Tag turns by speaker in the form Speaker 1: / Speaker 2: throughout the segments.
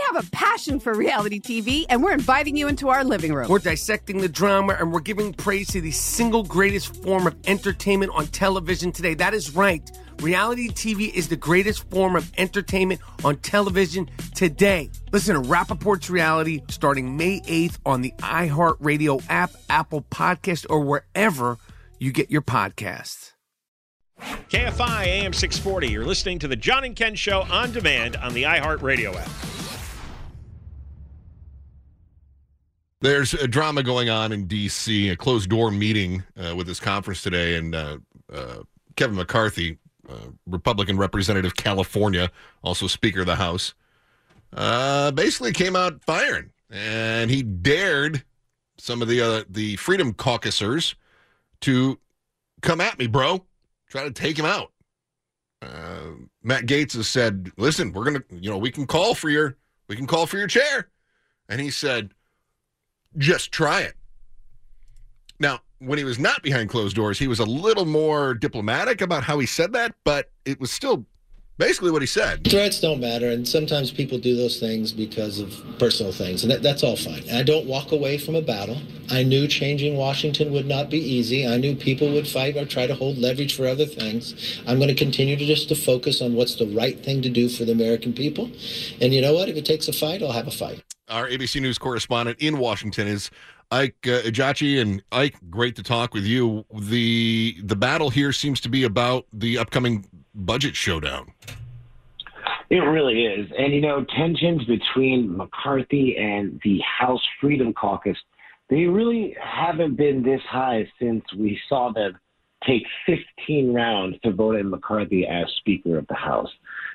Speaker 1: We have a passion for reality TV, and we're inviting you into our living room.
Speaker 2: We're dissecting the drama, and we're giving praise to the single greatest form of entertainment on television today. That is right. Reality TV is the greatest form of entertainment on television today. Listen to Rapaport's Reality starting May 8th on the iHeartRadio app, Apple Podcast, or wherever you get your podcasts.
Speaker 3: KFI AM 640. You're listening to the John and Ken Show on demand on the iHeartRadio app.
Speaker 4: There's a drama going on in D.C., a closed door meeting uh, with this conference today, and uh, uh, Kevin McCarthy, uh, Republican representative of California, also Speaker of the House, uh, basically came out firing, and he dared some of the uh, the Freedom Caucusers to come at me, bro. Try to take him out. Matt Gaetz has said, "Listen, we're gonna, you know, we can call for your, we can call for your chair," and he said just try it. Now, when he was not behind closed doors, he was a little more diplomatic about how he said that, but it was still basically what he said.
Speaker 5: Threats don't matter, and sometimes people do those things because of personal things, and that, that's all fine. I don't walk away from a battle. I knew changing Washington would not be easy. I knew people would fight or try to hold leverage for other things. I'm going to continue to just to focus on what's the right thing to do for the American people. And you know what? If it takes a fight, I'll have a fight.
Speaker 4: Our ABC News correspondent in Washington is Ike uh, and Ike, great to talk with you. the The battle here seems to be about the upcoming budget showdown.
Speaker 6: It really is, and you know, tensions between McCarthy and the House Freedom Caucus, they really haven't been this high since we saw them take 15 rounds to vote in McCarthy as Speaker of the House.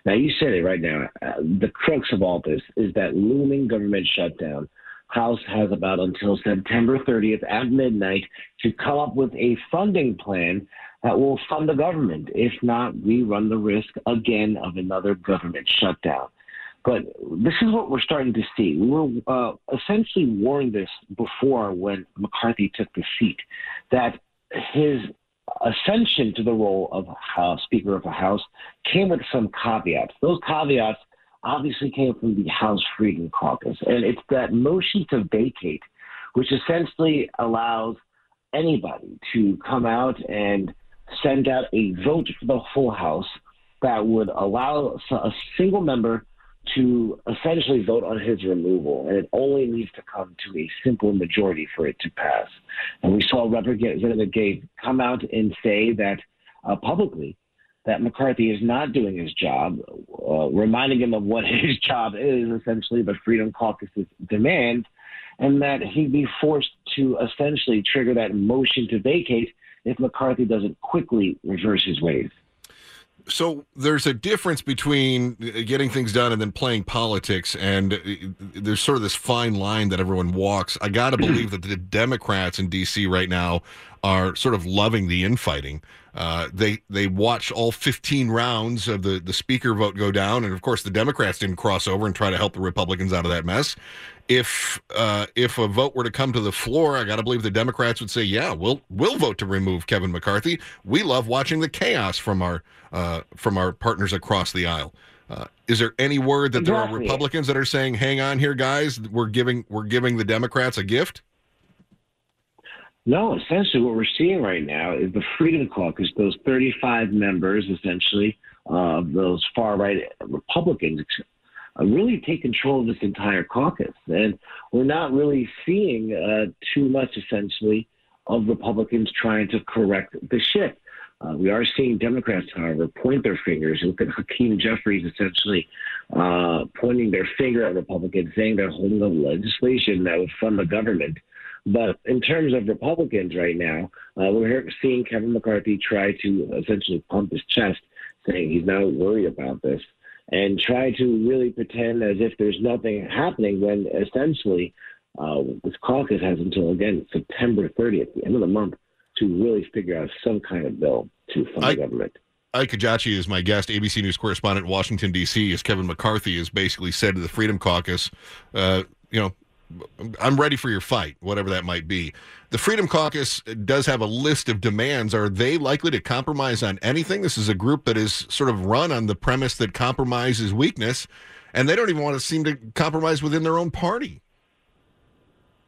Speaker 6: Now, you said it right now. Uh, the crux of all this is that looming government shutdown. House has about until September 30th at midnight to come up with a funding plan that will fund the government. If not, we run the risk again of another government shutdown. But this is what we're starting to see. We were uh, essentially warned this before when McCarthy took the seat that his ascension to the role of uh, Speaker of the House came with some caveats. Those caveats obviously came from the House Freedom Caucus, and it's that motion to vacate, which essentially allows anybody to come out and send out a vote for the full House that would allow a single member to essentially vote on his removal, and it only needs to come to a simple majority for it to pass. And we saw Representative Gaetz come out and say that uh, publicly that McCarthy is not doing his job, uh, reminding him of what his job is, essentially the Freedom Caucus's demand, and that he'd be forced to essentially trigger that motion to vacate if McCarthy doesn't quickly reverse his ways.
Speaker 4: So there's a difference between getting things done and then playing politics, and uh, there's sort of this fine line that everyone walks. I got to believe that the Democrats in D.C. right now are sort of loving the infighting. Uh, they they watch all 15 rounds of the the speaker vote go down, and of course the Democrats didn't cross over and try to help the Republicans out of that mess if uh, if a vote were to come to the floor, I got to believe the Democrats would say, "Yeah, we'll we'll vote to remove Kevin McCarthy. We love watching the chaos from our uh, from our partners across the aisle." Uh, is there any word that exactly. there are Republicans that are saying, "Hang on here, guys, we're giving we're giving the Democrats a gift"?
Speaker 6: No, essentially, what we're seeing right now is the Freedom Caucus, those 35 members, essentially, of those far right Republicans, uh, really take control of this entire caucus. And we're not really seeing uh, too much, essentially, of Republicans trying to correct the ship. Uh, we are seeing Democrats, however, point their fingers. Look at Hakeem Jeffries essentially uh, pointing their finger at Republicans, saying they're holding up legislation that would fund the government. But in terms of Republicans right now, uh, we're seeing Kevin McCarthy try to essentially pump his chest, saying he's not worried about this and try to really pretend as if there's nothing happening when essentially uh, this caucus has until again September 30th, the end of the month, to really figure out some kind of bill to fund I, the government.
Speaker 4: Ike Ejiochi is my guest, ABC News correspondent in Washington, D.C., as Kevin McCarthy has basically said to the Freedom Caucus, uh, you know, I'm ready for your fight, whatever that might be. The Freedom Caucus does have a list of demands. Are they likely to compromise on anything? This is a group that is sort of run on the premise that compromise is weakness, and they don't even want to seem to compromise within their own party.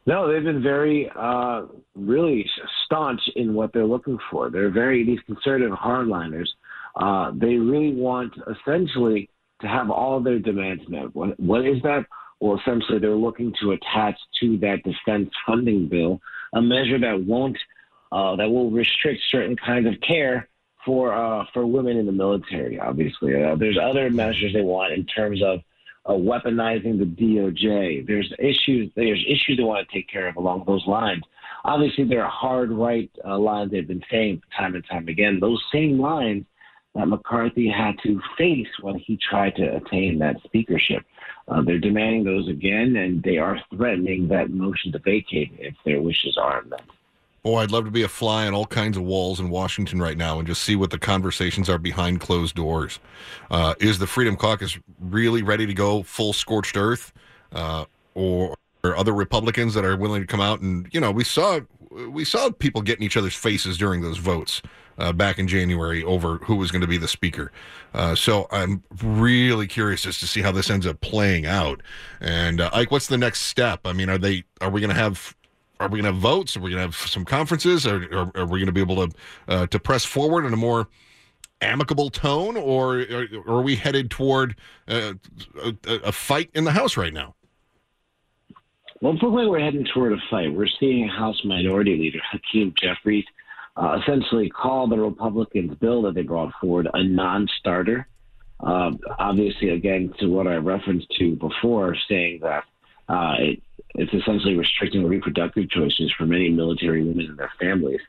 Speaker 6: No, they've been very, uh, really staunch in what they're looking for. They're very, these conservative hardliners, uh, they really want essentially to have all their demands met. What, what is that? Well, essentially, they're looking to attach to that defense funding bill a measure that won't uh, that will restrict certain kinds of care for uh, for women in the military. Obviously, uh, there's other measures they want in terms of uh, weaponizing the DOJ. There's issues. There's issues they want to take care of along those lines. Obviously, there are hard right uh, lines they've been saying time and time again. Those same lines that McCarthy had to face when he tried to attain that speakership. Uh, they're demanding those again, and they are threatening that motion to vacate if their wishes aren't met.
Speaker 4: Oh, I'd love to be a fly on all kinds of walls in Washington right now and just see what the conversations are behind closed doors. Uh, is the Freedom Caucus really ready to go full scorched earth, uh, or, or other Republicans that are willing to come out and you know we saw we saw people getting each other's faces during those votes uh, back in January over who was going to be the speaker. Uh, so I'm really curious as to see how this ends up playing out. And uh, Ike, what's the next step? I mean, are they are we going to have are we going to have votes? Are we going to have some conferences? Are we going to be able to uh, to press forward in a more amicable tone, or, are we headed toward uh, a, a, fight in the House right now?
Speaker 6: Well, it like we're heading toward a fight. We're seeing House Minority Leader Hakeem Jeffries uh, essentially call the Republicans' bill that they brought forward a non-starter. Uh, obviously, again, to what I referenced to before, saying that uh, it, it's essentially restricting reproductive choices for many military women and their families.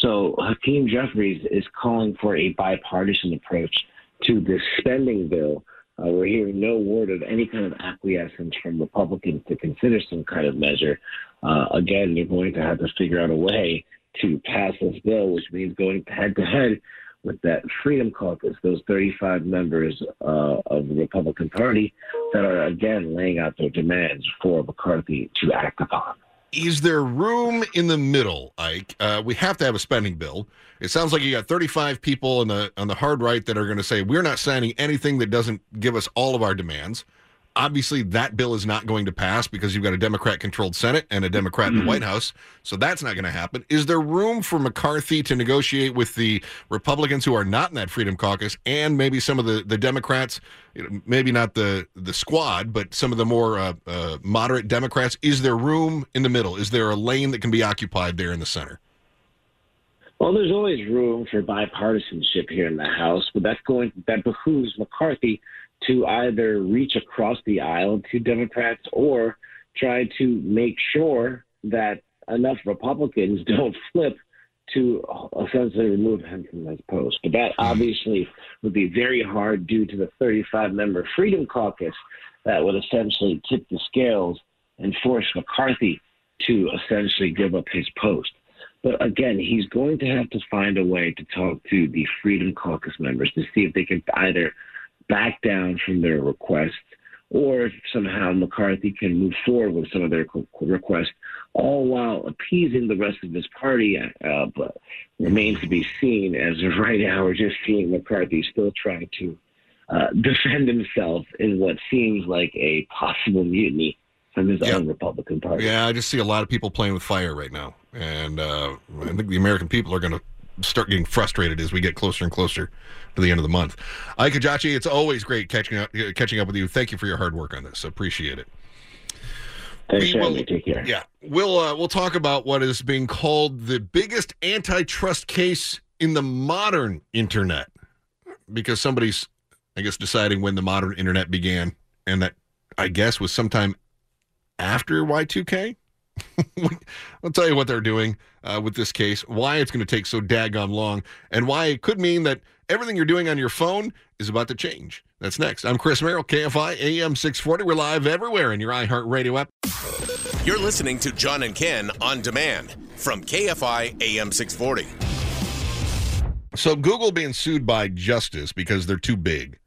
Speaker 6: So Hakeem Jeffries is calling for a bipartisan approach to this spending bill. Uh, we're hearing no word of any kind of acquiescence from Republicans to consider some kind of measure. Uh, again, you're going to have to figure out a way to pass this bill, which means going head to head with that Freedom Caucus, those 35 members uh, of the Republican Party that are again laying out their demands for McCarthy to act upon.
Speaker 4: Is there room in the middle, Ike? Uh, we have to have a spending bill. It sounds like you got 35 people on the on the hard right that are going to say we're not signing anything that doesn't give us all of our demands. Obviously, that bill is not going to pass because you've got a Democrat controlled Senate and a Democrat mm-hmm. in the White House. So that's not going to happen. Is there room for McCarthy to negotiate with the Republicans who are not in that Freedom Caucus and maybe some of the, the Democrats, maybe not the, the squad, but some of the more uh, uh, moderate Democrats? Is there room in the middle? Is there a lane that can be occupied there in the center?
Speaker 6: Well, there's always room for bipartisanship here in the House, but that's going that behooves McCarthy to either reach across the aisle to Democrats or try to make sure that enough Republicans don't flip to essentially remove him from his post. But that obviously would be very hard due to the 35 member Freedom Caucus that would essentially tip the scales and force McCarthy to essentially give up his post. But again, he's going to have to find a way to talk to the Freedom Caucus members to see if they can either back down from their requests or if somehow McCarthy can move forward with some of their requests, all while appeasing the rest of his party. Uh, but remains to be seen. As of right now, we're just seeing McCarthy still trying to uh, defend himself in what seems like a possible mutiny from his own Republican Party.
Speaker 4: Yeah, I just see a lot of people playing with fire right now, and uh, I think the American people are going to start getting frustrated as we get closer and closer to the end of the month. Ike Ejiochi, it's always great catching up catching up with you. Thank you for your hard work on this. Appreciate it.
Speaker 6: Thanks
Speaker 4: We will-
Speaker 6: Take care.
Speaker 4: Yeah, we'll uh, we'll talk about what is being called the biggest antitrust case in the modern internet, because somebody's, I guess, deciding when the modern internet began, and that I guess was sometime after Y2K. I'll tell you what they're doing uh, with this case, why it's going to take so daggone long, and why it could mean that everything you're doing on your phone is about to change. That's next. I'm Chris Merrill, KFI AM 640. We're live everywhere in your iHeartRadio app.
Speaker 7: You're listening to John and Ken on demand from KFI AM 640.
Speaker 4: So Google being sued by Justice because they're too big.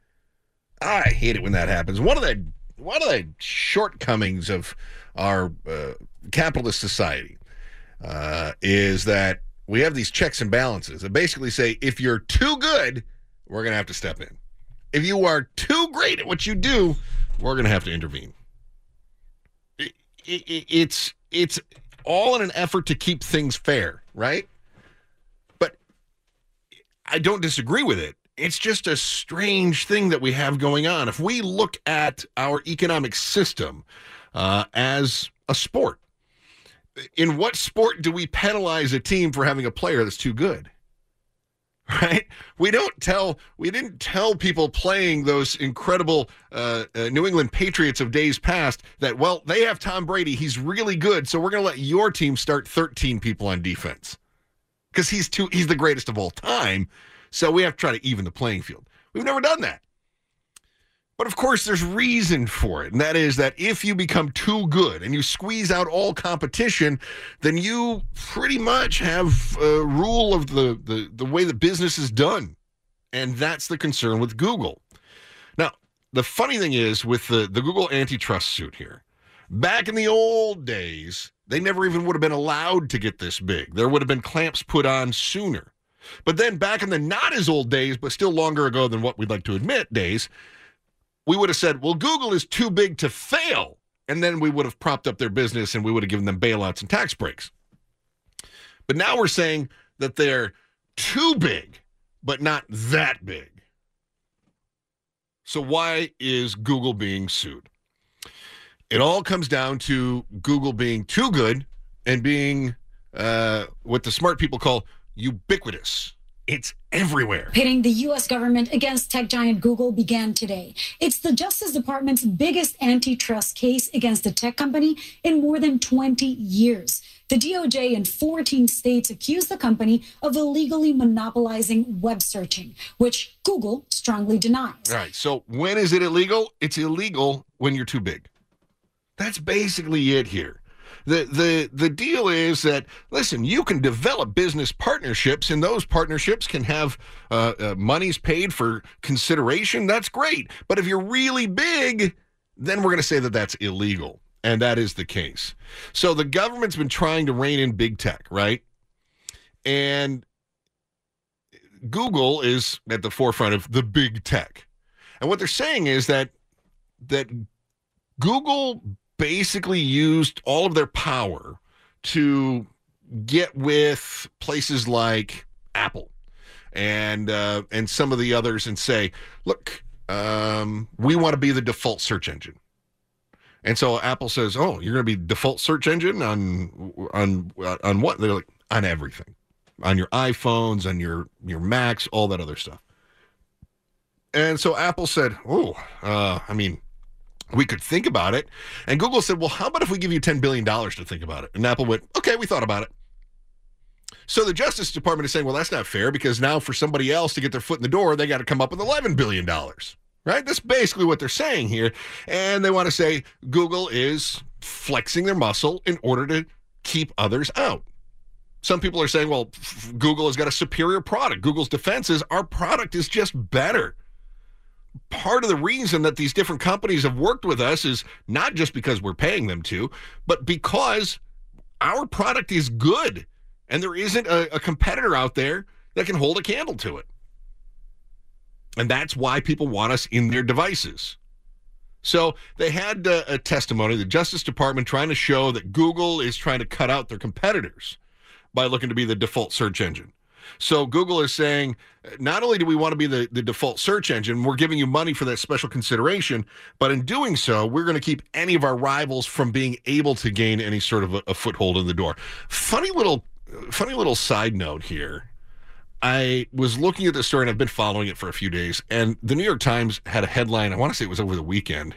Speaker 4: I hate it when that happens. One of the one of the shortcomings of our uh, capitalist society uh, is that we have these checks and balances that basically say if you're too good, we're going to have to step in. If you are too great at what you do, we're going to have to intervene. It, it, it's it's all in an effort to keep things fair, right? But I don't disagree with it. It's just a strange thing that we have going on. If we look at our economic system uh, as a sport, in what sport do we penalize a team for having a player that's too good? Right? We don't tell. We didn't tell people playing those incredible uh, uh, New England Patriots of days past that well they have Tom Brady. He's really good, so we're going to let your team start 13 people on defense because he's too. He's the greatest of all time. So we have to try to even the playing field. We've never done that. But of course, there's reason for it. And that is that if you become too good and you squeeze out all competition, then you pretty much have a rule of the, the, the way the business is done. And that's the concern with Google. Now, the funny thing is with the, the Google antitrust suit here, back in the old days, they never even would have been allowed to get this big. There would have been clamps put on sooner. But then back in the not as old days, but still longer ago than what we'd like to admit days, we would have said, well, Google is too big to fail. And then we would have propped up their business and we would have given them bailouts and tax breaks. But now we're saying that they're too big, but not that big. So why is Google being sued? It all comes down to Google being too good and being uh, what the smart people call ubiquitous. It's everywhere.
Speaker 8: Pitting the U.S. government against tech giant Google began today. It's the Justice Department's biggest antitrust case against the tech company in more than 20 years. The DOJ in 14 states accused the company of illegally monopolizing web searching, which Google strongly denies.
Speaker 4: All right. So when is it illegal? It's illegal when you're too big. That's basically it here. The the the deal is that listen, you can develop business partnerships, and those partnerships can have uh, uh, monies paid for consideration. That's great. But if you're really big, then we're going to say that that's illegal, and that is the case. So the government's been trying to rein in big tech, right? And Google is at the forefront of the big tech. And what they're saying is that that Google basically used all of their power to get with places like Apple and uh, and some of the others and say, look, um, we want to be the default search engine. And so Apple says, "Oh, you're going to be default search engine on on on what?" They're like, "On everything, on your iPhones, on your your Macs, all that other stuff." And so Apple said, "Oh, uh, I mean, we could think about it." And Google said, "Well, how about if we give you ten billion dollars to think about it?" And Apple went, "Okay, we thought about it." So the Justice Department is saying, well, that's not fair because now for somebody else to get their foot in the door, they got to come up with $11 billion. Right? That's basically what they're saying here. And they want to say Google is flexing their muscle in order to keep others out. Some people are saying, well, Google has got a superior product. Google's defense is our product is just better. Part of the reason that these different companies have worked with us is not just because we're paying them to, but because our product is good and there isn't a, a competitor out there that can hold a candle to it. And that's why people want us in their devices. So they had uh, a testimony, the Justice Department trying to show that Google is trying to cut out their competitors by looking to be the default search engine. So Google is saying, not only do we want to be the, the default search engine, we're giving you money for that special consideration, but in doing so, we're going to keep any of our rivals from being able to gain any sort of a, a foothold in the door. Funny little, funny little side note here. I was looking at this story and I've been following it for a few days, and the New York Times had a headline. I want to say it was over the weekend.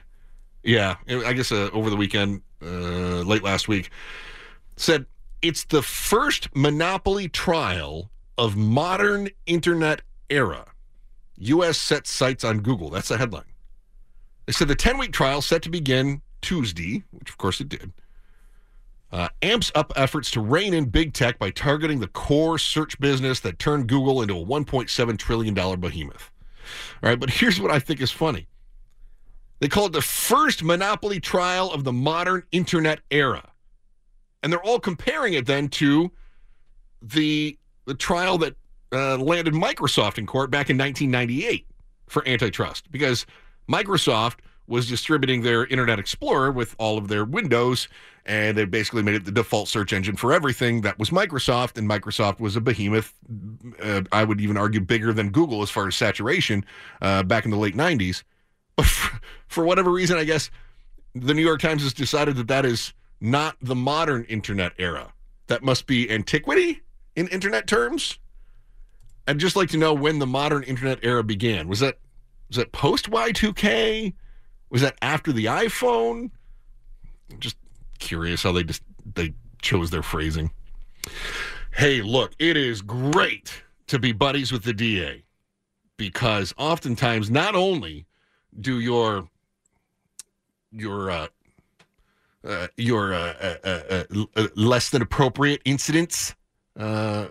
Speaker 4: Yeah, I guess uh, over the weekend, uh, late last week, said it's the first monopoly trial of modern internet era. U.S. sets sights on Google. That's the headline. They said the 10 week trial set to begin Tuesday, which of course it did, uh, amps up efforts to rein in big tech by targeting the core search business that turned Google into a $1.7 trillion behemoth. All right, but here's what I think is funny. They call it the first monopoly trial of the modern internet era. And they're all comparing it then to the the trial that uh, landed Microsoft in court back in 1998 for antitrust because Microsoft was distributing their Internet Explorer with all of their Windows, and they basically made it the default search engine for everything that was Microsoft. And Microsoft was a behemoth. Uh, I would even argue bigger than Google as far as saturation uh, back in the late 90s. But for, for whatever reason, I guess the New York Times has decided that that is not the modern internet era. That must be antiquity in internet terms. I'd just like to know when the modern internet era began. Was that was that post Y2K? Was that after the iPhone? I'm just curious how they just they chose their phrasing. Hey, look, it is great to be buddies with the DA because oftentimes not only do your your uh, uh, your uh, uh, uh less than appropriate incidents. Uh,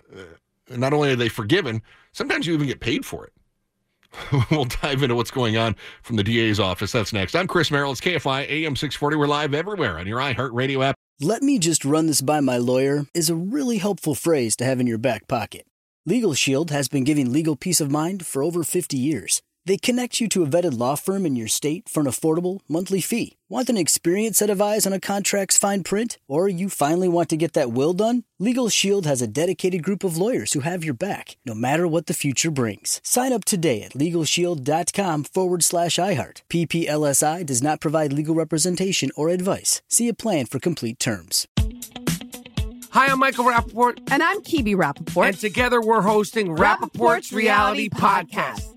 Speaker 4: not only are they forgiven, sometimes you even get paid for it. we'll dive into what's going on from the DA's office. That's next. I'm Chris Merrill. It's KFI AM 640. We're live everywhere on your iHeartRadio app.
Speaker 9: Let me just run this by my lawyer is a really helpful phrase to have in your back pocket. Legal Shield has been giving legal peace of mind for over 50 years. They connect you to a vetted law firm in your state for an affordable monthly fee. Want an experienced set of eyes on a contract's fine print? Or you finally want to get that will done? Legal Shield has a dedicated group of lawyers who have your back, no matter what the future brings. Sign up today at LegalShield.com forward slash iHeart. PPLSI does not provide legal representation or advice. See a plan for complete terms.
Speaker 2: Hi, I'm Michael Rapaport.
Speaker 1: And I'm Kebe Rapaport.
Speaker 2: And together we're hosting Rapaport's,
Speaker 1: Rapaport's
Speaker 2: Reality,
Speaker 1: Reality
Speaker 2: Podcast.
Speaker 1: Podcast.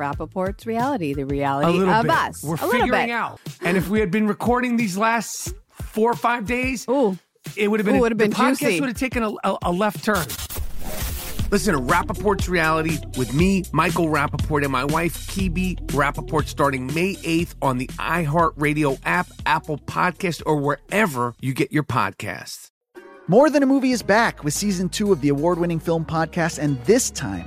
Speaker 1: Rapaport's reality, the reality
Speaker 2: a little
Speaker 1: of
Speaker 2: bit.
Speaker 1: us.
Speaker 2: We're
Speaker 1: a little
Speaker 2: figuring
Speaker 1: bit.
Speaker 2: out. And if we had been recording these last four or five days,
Speaker 1: Ooh.
Speaker 2: it would have been
Speaker 1: Ooh, would have
Speaker 2: the
Speaker 1: been
Speaker 2: podcast
Speaker 1: juicy.
Speaker 2: would have taken a, a, a left turn. Listen to Rapaport's Reality with me, Michael Rapaport, and my wife, Kebe Rapaport, starting May 8th on the iHeartRadio app, Apple Podcast, or wherever you get your podcasts.
Speaker 10: More Than a Movie is back with season two of the award winning film podcast, and this time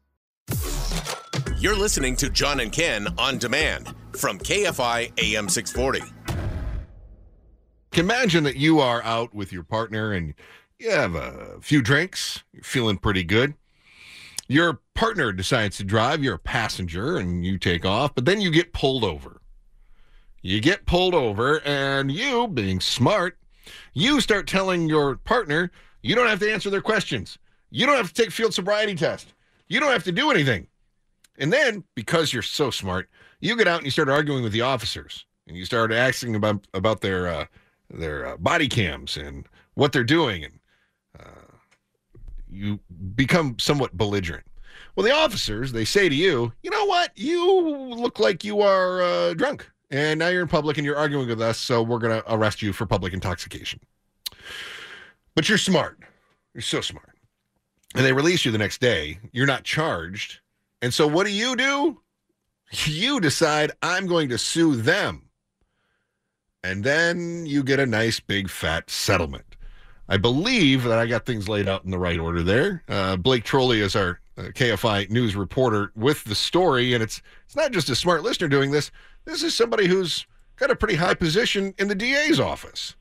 Speaker 7: You're listening to John and Ken on demand from KFI AM 640.
Speaker 4: Imagine that you are out with your partner and you have a few drinks, you're feeling pretty good. Your partner decides to drive, you're a passenger, and you take off, but then you get pulled over. You get pulled over, and you, being smart, you start telling your partner you don't have to answer their questions. You don't have to take field sobriety test. You don't have to do anything. And then, because you're so smart, you get out and you start arguing with the officers, and you start asking about about their uh, their uh, body cams and what they're doing, and uh, you become somewhat belligerent. Well, the officers they say to you, you know what? You look like you are uh, drunk, and now you're in public and you're arguing with us, so we're going to arrest you for public intoxication. But you're smart. You're so smart. And they release you the next day. You're not charged. And so what do you do? You decide I'm going to sue them. And then you get a nice big fat settlement. I believe that I got things laid out in the right order there. Uh, Blake Troli is our uh, KFI news reporter with the story, and it's it's not just a smart listener doing this. This is somebody who's got a pretty high position in the DA's office.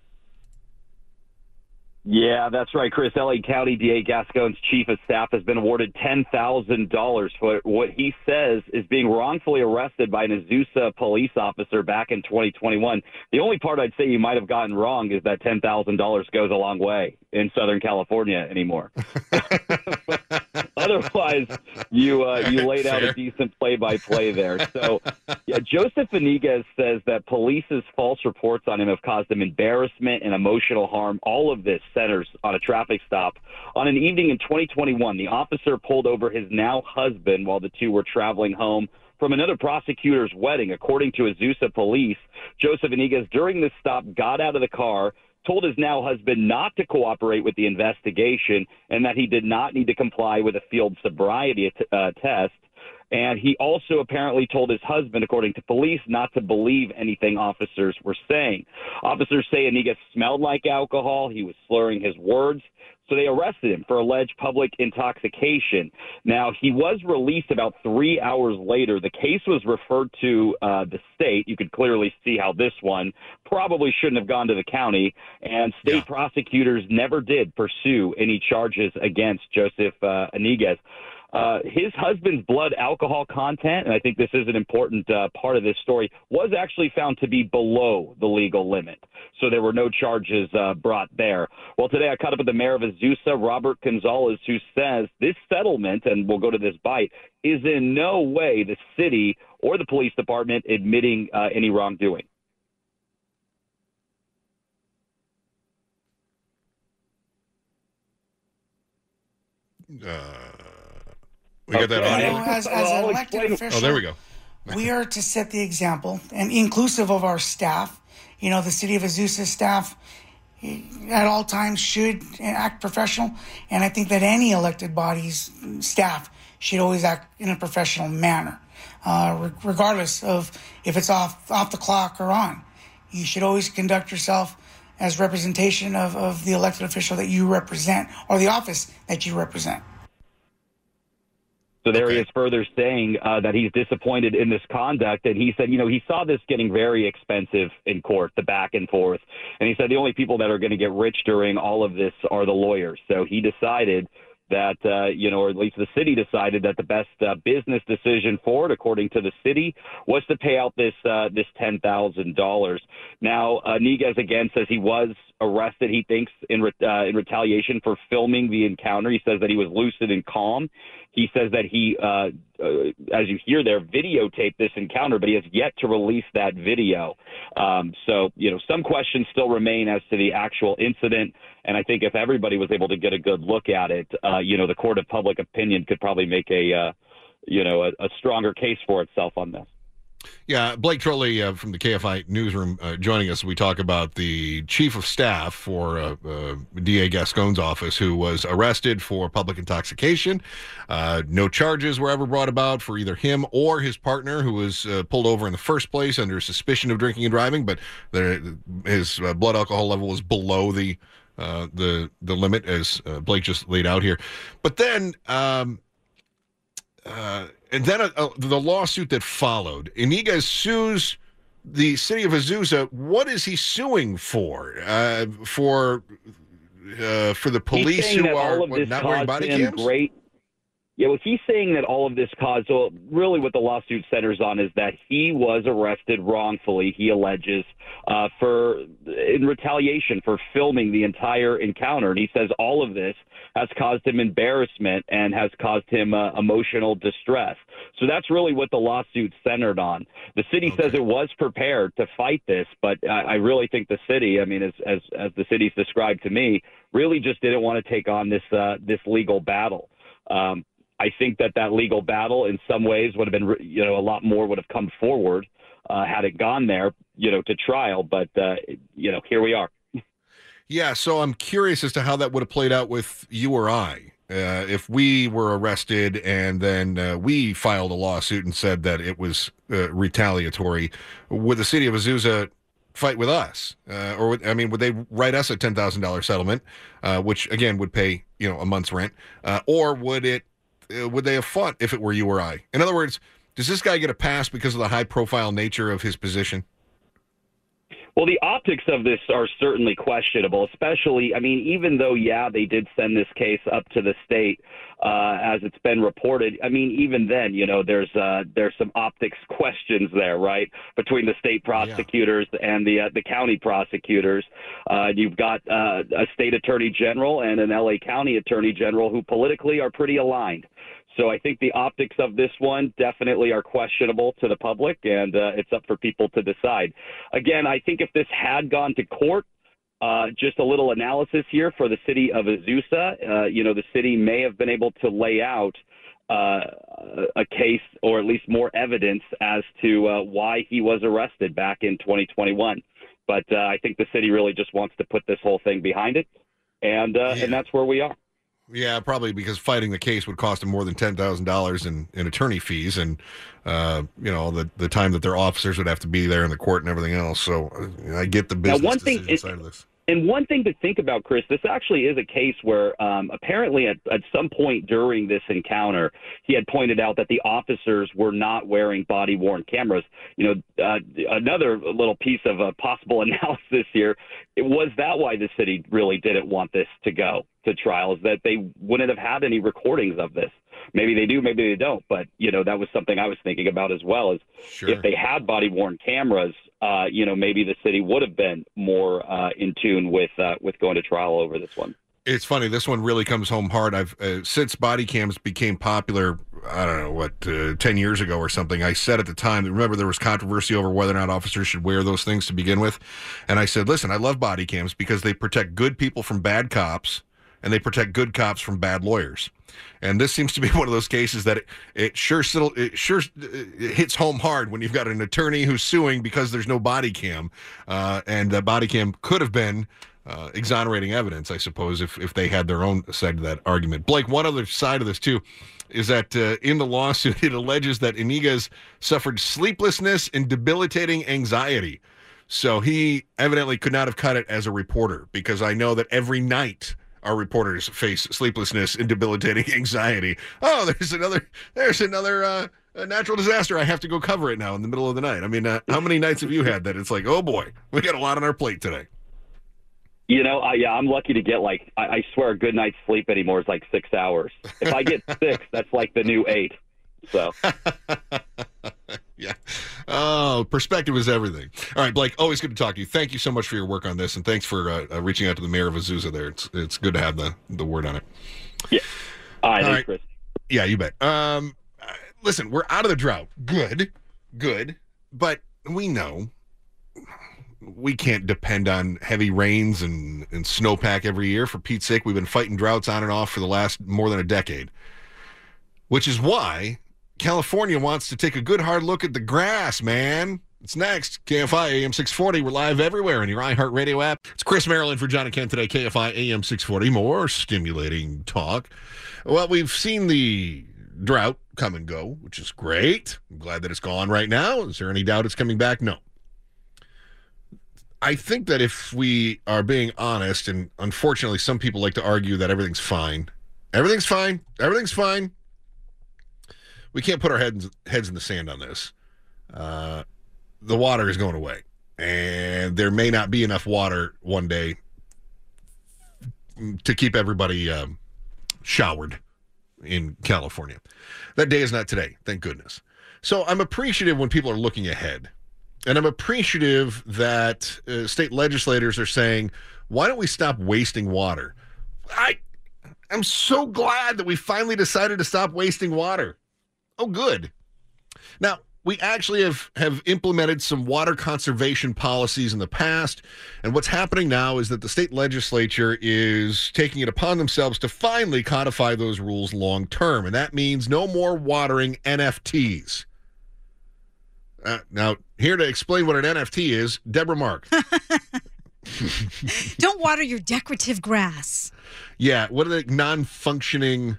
Speaker 11: Yeah, that's right, Chris. LA County DA Gascon's chief of staff has been awarded $10,000 for what he says is being wrongfully arrested by an Azusa police officer back in 2021. The only part I'd say you might have gotten wrong is that $10,000 goes a long way in Southern California anymore. Otherwise, you uh, you laid out a decent play-by-play there. So, yeah, Joseph Iniguez says that police's false reports on him have caused him embarrassment and emotional harm. All of this centers on a traffic stop. On an evening in 2021, the officer pulled over his now husband while the two were traveling home from another prosecutor's wedding. According to Azusa police, Joseph Iniguez during this stop got out of the car, told his now husband not to cooperate with the investigation and that he did not need to comply with a field sobriety uh, test. And he also apparently told his husband, according to police, not to believe anything officers were saying. Officers say Iniguez smelled like alcohol. He was slurring his words. So they arrested him for alleged public intoxication. Now, he was released about three hours later. The case was referred to uh, the state. You could clearly see how this one probably shouldn't have gone to the county. And state yeah. prosecutors never did pursue any charges against Joseph uh, Iniguez. Uh, his husband's blood alcohol content, and I think this is an important uh, part of this story, was actually found to be below the legal limit. So there were no charges uh, brought there. Well, today I caught up with the mayor of Azusa, Robert Gonzalez, who says this settlement, and we'll go to this bite, is in no way the city or the police department admitting uh, any wrongdoing.
Speaker 4: Uh, we got that audio.
Speaker 12: as, as an elected official,
Speaker 4: oh, there we go.
Speaker 12: we are to set the example, and inclusive of our staff. You know, the city of Azusa staff at all times should act professional, and I think that any elected body's staff should always act in a professional manner, uh, regardless of if it's off off the clock or on. You should always conduct yourself as representation of, of the elected official that you represent or the office that you represent.
Speaker 11: So there okay. he is further saying uh, that he's disappointed in this conduct. And he said, you know, he saw this getting very expensive in court, the back and forth. And he said the only people that are going to get rich during all of this are the lawyers. So he decided that uh, you know, or at least the city decided that the best uh, business decision for it, according to the city, was to pay out this uh, this ten thousand dollars. Now, uh, Niguez again says he was arrested. He thinks in re- uh, in retaliation for filming the encounter. He says that he was lucid and calm. He says that he, uh, uh, as you hear there, videotaped this encounter, but he has yet to release that video. Um, so, you know, some questions still remain as to the actual incident. And I think if everybody was able to get a good look at it, uh, you know, the court of public opinion could probably make a uh, you know, a, a stronger case for itself on this.
Speaker 4: Yeah, Blake Troli uh, from the KFI newsroom uh, joining us. We talk about the chief of staff for uh, uh, DA Gascon's office, who was arrested for public intoxication. Uh, no charges were ever brought about for either him or his partner, who was uh, pulled over in the first place under suspicion of drinking and driving. But his blood alcohol level was below the uh, the the limit, as uh, Blake just laid out here. But then. Um, uh, and then uh, uh, the lawsuit that followed. Iniguez sues the city of Azusa. What is he suing for? Uh, for uh, for the police who are what, not wearing body cams?
Speaker 11: Great. Yeah, well, he's saying that all of this caused. So, really, what the lawsuit centers on is that he was arrested wrongfully. He alleges uh, for in retaliation for filming the entire encounter, and he says all of this has caused him embarrassment and has caused him uh, emotional distress. So that's really what the lawsuit centered on. The city says it was prepared to fight this, but I, I really think the city, I mean, as as as the city's described to me, really just didn't want to take on this uh, this legal battle. Um, I think that that legal battle, in some ways, would have been, you know, a lot more would have come forward uh, had it gone there, you know, to trial. But uh, you know, here we are.
Speaker 4: Yeah, so I'm curious as to how that would have played out with you or I. Uh, if we were arrested and then uh, we filed a lawsuit and said that it was uh, retaliatory, would the city of Azusa fight with us? Uh, or, would, I mean, would they write us a $10,000 settlement, uh, which again would pay, you know, a month's rent? Uh, or would it, Uh, would they have fought if it were you or I? In other words, does this guy get a pass because of the high profile nature of his position?
Speaker 11: Well, the optics of this are certainly questionable, especially, I mean, even though, yeah, they did send this case up to the state, uh, as it's been reported. I mean, even then, you know, there's uh, there's some optics questions there, right, between the state prosecutors and the uh, the county prosecutors. Uh, you've got uh, a state attorney general and an LA County attorney general who politically are pretty aligned. So I think the optics of this one definitely are questionable to the public, and uh, it's up for people to decide. Again, I think if this had gone to court, uh, just a little analysis here for the city of Azusa. Uh, you know, the city may have been able to lay out uh, a case or at least more evidence as to uh, why he was arrested back in 2021. But uh, I think the city really just wants to put this whole thing behind it, and uh, and that's where we are.
Speaker 4: Yeah, probably because fighting the case would cost them more than ten thousand dollars in in attorney fees, and uh, you know the the time that their officers would have to be there in the court and everything else. So uh, I get the
Speaker 11: Now,
Speaker 4: business
Speaker 11: one thing is-
Speaker 4: side of this.
Speaker 11: And one thing to think about, Chris, this actually is a case where um, apparently at, at some point during this encounter, he had pointed out that the officers were not wearing body worn cameras. You know, uh, another little piece of a possible analysis here it was that why the city really didn't want this to go to trial, is that they wouldn't have had any recordings of this. Maybe they do, maybe they don't. But you know, that was something I was thinking about as well. Is if they had body worn cameras, uh, you know, maybe the city would have been more uh, in tune with uh, with going to trial over this one.
Speaker 4: It's funny. This one really comes home hard. I've uh, since body cams became popular. I don't know what uh, ten years ago or something. I said at the time. Remember, there was controversy over whether or not officers should wear those things to begin with, and I said, "Listen, I love body cams because they protect good people from bad cops, and they protect good cops from bad lawyers." And this seems to be one of those cases that it, it sure it sure it hits home hard when you've got an attorney who's suing because there's no body cam, uh, and the body cam could have been uh, exonerating evidence, I suppose, if if they had their own side of that argument. Blake, one other side of this too is that uh, in the lawsuit it alleges that Iniguez suffered sleeplessness and debilitating anxiety. So he evidently could not have cut it as a reporter because I know that every night our reporters face sleeplessness and debilitating anxiety. Oh, there's another there's another uh, a natural disaster. I have to go cover it now in the middle of the night. I mean, uh, how many nights have you had that it's like, oh boy, we got a lot on our plate today?
Speaker 11: You know, I, yeah, I'm lucky to get like I, I swear a good night's sleep anymore is like six hours. If I get six, that's like the new eight. So
Speaker 4: yeah. Oh, perspective is everything. All right, Blake. Always good to talk to you. Thank you so much for your work on this, and thanks for uh, uh, reaching out to the mayor of Azusa. There, it's it's good to have the the word on it.
Speaker 11: Yeah. All right,
Speaker 4: All right.
Speaker 11: Chris.
Speaker 4: Yeah, you bet. Um, uh, listen, we're out of the drought. Good, good, but we know we can't depend on heavy rains and and snowpack every year. For Pete's sake, we've been fighting droughts on and off for the last more than a decade, which is why California wants to take a good hard look at the grass, man. It's next. KFI AM 640. We're live everywhere in your iHeartRadio app. It's Chris Merrill for John and Ken today. KFI AM 640. More stimulating talk. Well, we've seen the drought come and go, which is great. I'm glad that it's gone right now. Is there any doubt it's coming back? No. I think that if we are being honest, and unfortunately, some people like to argue that everything's fine. Everything's fine. Everything's fine. We can't put our heads heads in the sand on this. Uh, the water is going away, and there may not be enough water one day to keep everybody um, showered in California. That day is not today, thank goodness. So I'm appreciative when people are looking ahead. And I'm appreciative that uh, state legislators are saying, why don't we stop wasting water? I I'm so glad that we finally decided to stop wasting water. Oh, good. Now, we actually have, have implemented some water conservation policies in the past. And what's happening now is that the state legislature is taking it upon themselves to finally codify those rules long term. And that means no more watering NFTs. Uh, now, here to explain what an NFT is, Deborah Mark.
Speaker 13: Don't water your decorative grass.
Speaker 4: Yeah, what are the Non-functioning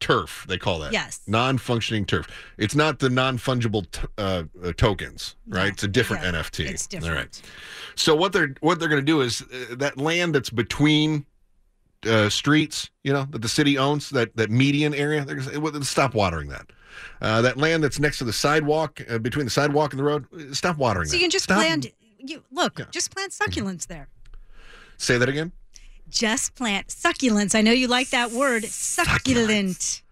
Speaker 4: turf. They call that.
Speaker 13: Yes.
Speaker 4: Non-functioning turf. It's not the non-fungible t- uh, uh, tokens, right? It's a different
Speaker 13: Yeah,
Speaker 4: NFT.
Speaker 13: it's different.
Speaker 4: All right. So what they're what they're going to do is uh, that land that's between uh, streets, you know, that the city owns, that that median area, they're going to stop watering that. Uh, that land that's next to the sidewalk, uh, between the sidewalk and the road, stop watering it.
Speaker 13: So
Speaker 4: that.
Speaker 13: you can just
Speaker 4: Stop-
Speaker 13: plant. You look, just plant succulents there.
Speaker 4: Say that again.
Speaker 13: Just plant succulents. I know you like that word, succulent.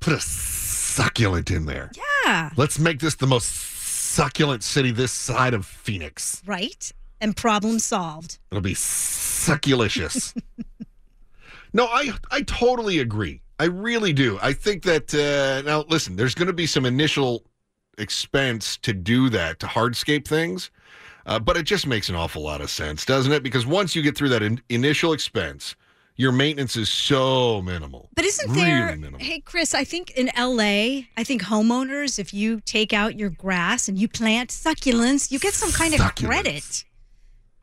Speaker 4: Put a succulent in there.
Speaker 13: Yeah,
Speaker 4: Let's make this the most succulent city this side of Phoenix.
Speaker 13: right. And problem solved.
Speaker 4: It'll be succulicious. no, I I totally agree. I really do. I think that uh, now listen, there's going to be some initial expense to do that to hardscape things, uh, but it just makes an awful lot of sense, doesn't it? Because once you get through that in- initial expense, your maintenance is so minimal.
Speaker 13: But isn't
Speaker 4: really
Speaker 13: there?
Speaker 4: minimal.
Speaker 13: Hey, Chris, I think in LA, I think homeowners, if you take out your grass and you plant succulents, you get some kind of credit.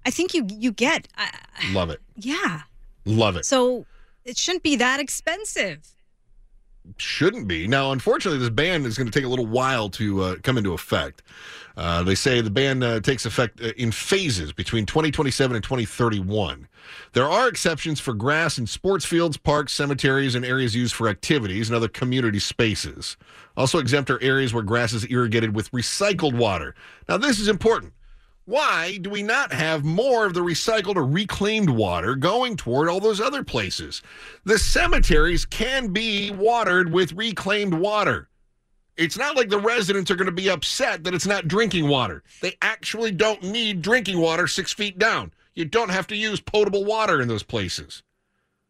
Speaker 13: I think you you get. Uh,
Speaker 4: Love it.
Speaker 13: yeah.
Speaker 4: Love it.
Speaker 13: So it shouldn't be that expensive.
Speaker 4: Shouldn't be. Now, unfortunately, this ban is going to take a little while to uh, come into effect. Uh, they say the ban uh, takes effect uh, in phases between 2027 and 2031. There are exceptions for grass in sports fields, parks, cemeteries, and areas used for activities and other community spaces. Also exempt are areas where grass is irrigated with recycled water. Now, this is important. Why do we not have more of the recycled or reclaimed water going toward all those other places? The cemeteries can be watered with reclaimed water. It's not like the residents are going to be upset that it's not drinking water. They actually don't need drinking water six feet down. You don't have to use potable water in those places.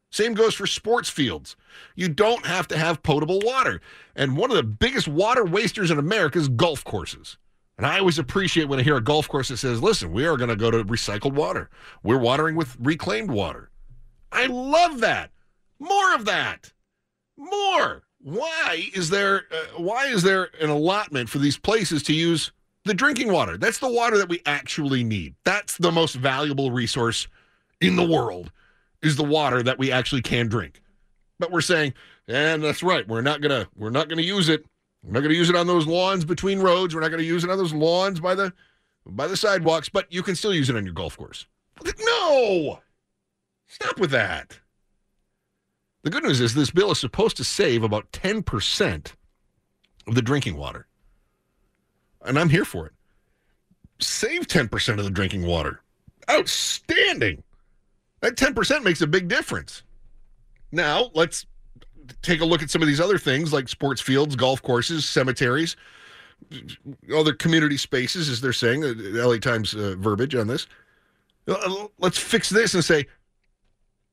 Speaker 4: Same goes for sports fields. You don't have to have potable water. And one of the biggest water wasters in America is golf courses. And I always appreciate when I hear a golf course that says, listen, we are going to go to recycled water. We're watering with reclaimed water. I love that. More of that. More. Why is there uh, why is there an allotment for these places to use the drinking water? That's the water that we actually need. That's the most valuable resource in the world is the water that we actually can drink. But we're saying, and that's right, we're not going to we're not going to use it. We're not going to use it on those lawns between roads. We're not going to use it on those lawns by the by the sidewalks, but you can still use it on your golf course. No. Stop with that. The good news is this bill is supposed to save about 10% of the drinking water. And I'm here for it. Save 10% of the drinking water. Outstanding. That 10% makes a big difference. Now, let's take a look at some of these other things like sports fields, golf courses, cemeteries, other community spaces, as they're saying, uh, LA Times uh, verbiage on this. Uh, Let's fix this and say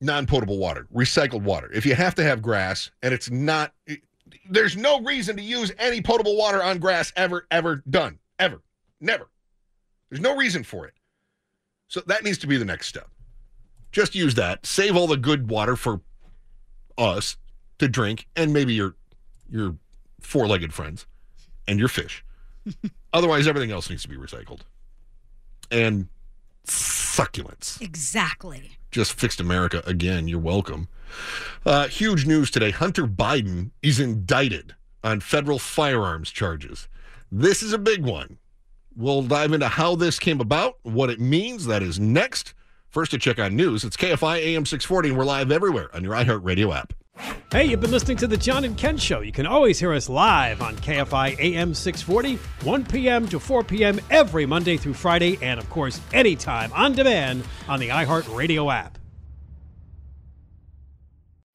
Speaker 4: non potable water, recycled water. If you have to have grass and it's not, there's no reason to use any potable water on grass ever, ever done. Ever. Never. There's no reason for it. So that needs to be the next step. Just use that. Save all the good water for us to drink and maybe your your four legged friends and your fish. Otherwise, everything else needs to be recycled. And succulents.
Speaker 13: Exactly.
Speaker 4: Just fixed America again. You're welcome. Uh, huge news today Hunter Biden is indicted on federal firearms charges. This is a big one. We'll dive into how this came about, what it means. That is next. First to check on news, it's KFI AM 640, and we're live everywhere on your iHeartRadio app.
Speaker 14: Hey, you've been listening to the John and Ken Show. You can always hear us live on KFI AM 640, 1 p.m. to 4 p.m. every Monday through Friday, and of course, anytime on demand on the iHeartRadio app.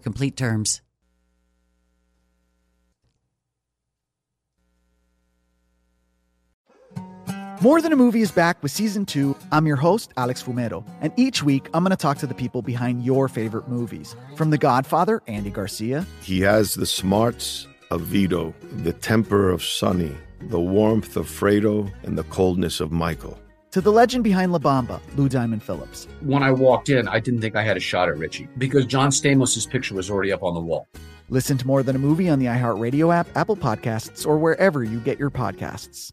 Speaker 15: complete terms.
Speaker 10: More Than a Movie is back with season two. I'm your host, Alex Fumero, and each week I'm going to talk to the people behind your favorite movies. From The Godfather, Andy Garcia,
Speaker 16: He has the smarts of Vito, the temper of Sonny, the warmth of Fredo, and the coldness of Michael.
Speaker 10: To the legend behind La Bamba, Lou Diamond Phillips.
Speaker 17: When I walked in, I didn't think I had a shot at Richie because John Stamos' picture was already up on the wall.
Speaker 10: Listen to More Than a Movie on the iHeartRadio app, Apple Podcasts, or wherever you get your podcasts.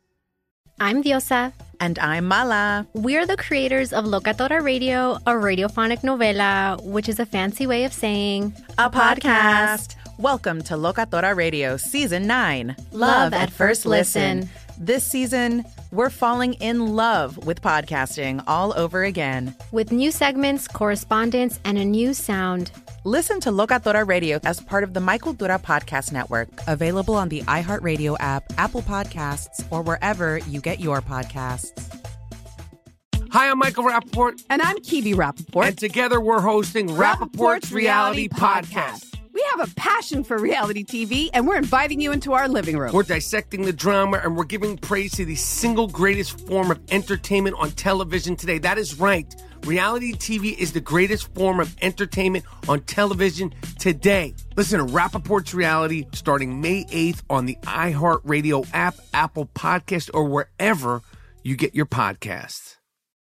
Speaker 18: I'm Diosa.
Speaker 19: And I'm Mala.
Speaker 18: We're the creators of Locatora Radio, a radiophonic novela, which is a fancy way of saying
Speaker 19: A podcast. Welcome to Locatora Radio Season 9
Speaker 18: Love at First Listen.
Speaker 19: This season, we're falling in love with podcasting all over again.
Speaker 18: with new segments, correspondence, and a new sound.
Speaker 19: Listen to Locatora Radio as part of the My Cultura Podcast Network, available on the iHeartRadio app, Apple Podcasts, or wherever you get your podcasts.
Speaker 2: Hi, I'm Michael Rapaport.
Speaker 1: And I'm Kebe Rapaport.
Speaker 2: And together we're hosting Rapaport's Reality Podcast.
Speaker 1: We have a passion for reality TV, and we're inviting you into our living room.
Speaker 2: We're dissecting the drama and we're giving praise to the single greatest form of entertainment on television today. That is right. Reality TV is the greatest form of entertainment on television today. Listen to Rapaport's Reality starting May 8th on the iHeartRadio app, Apple Podcast, or wherever you get your podcasts.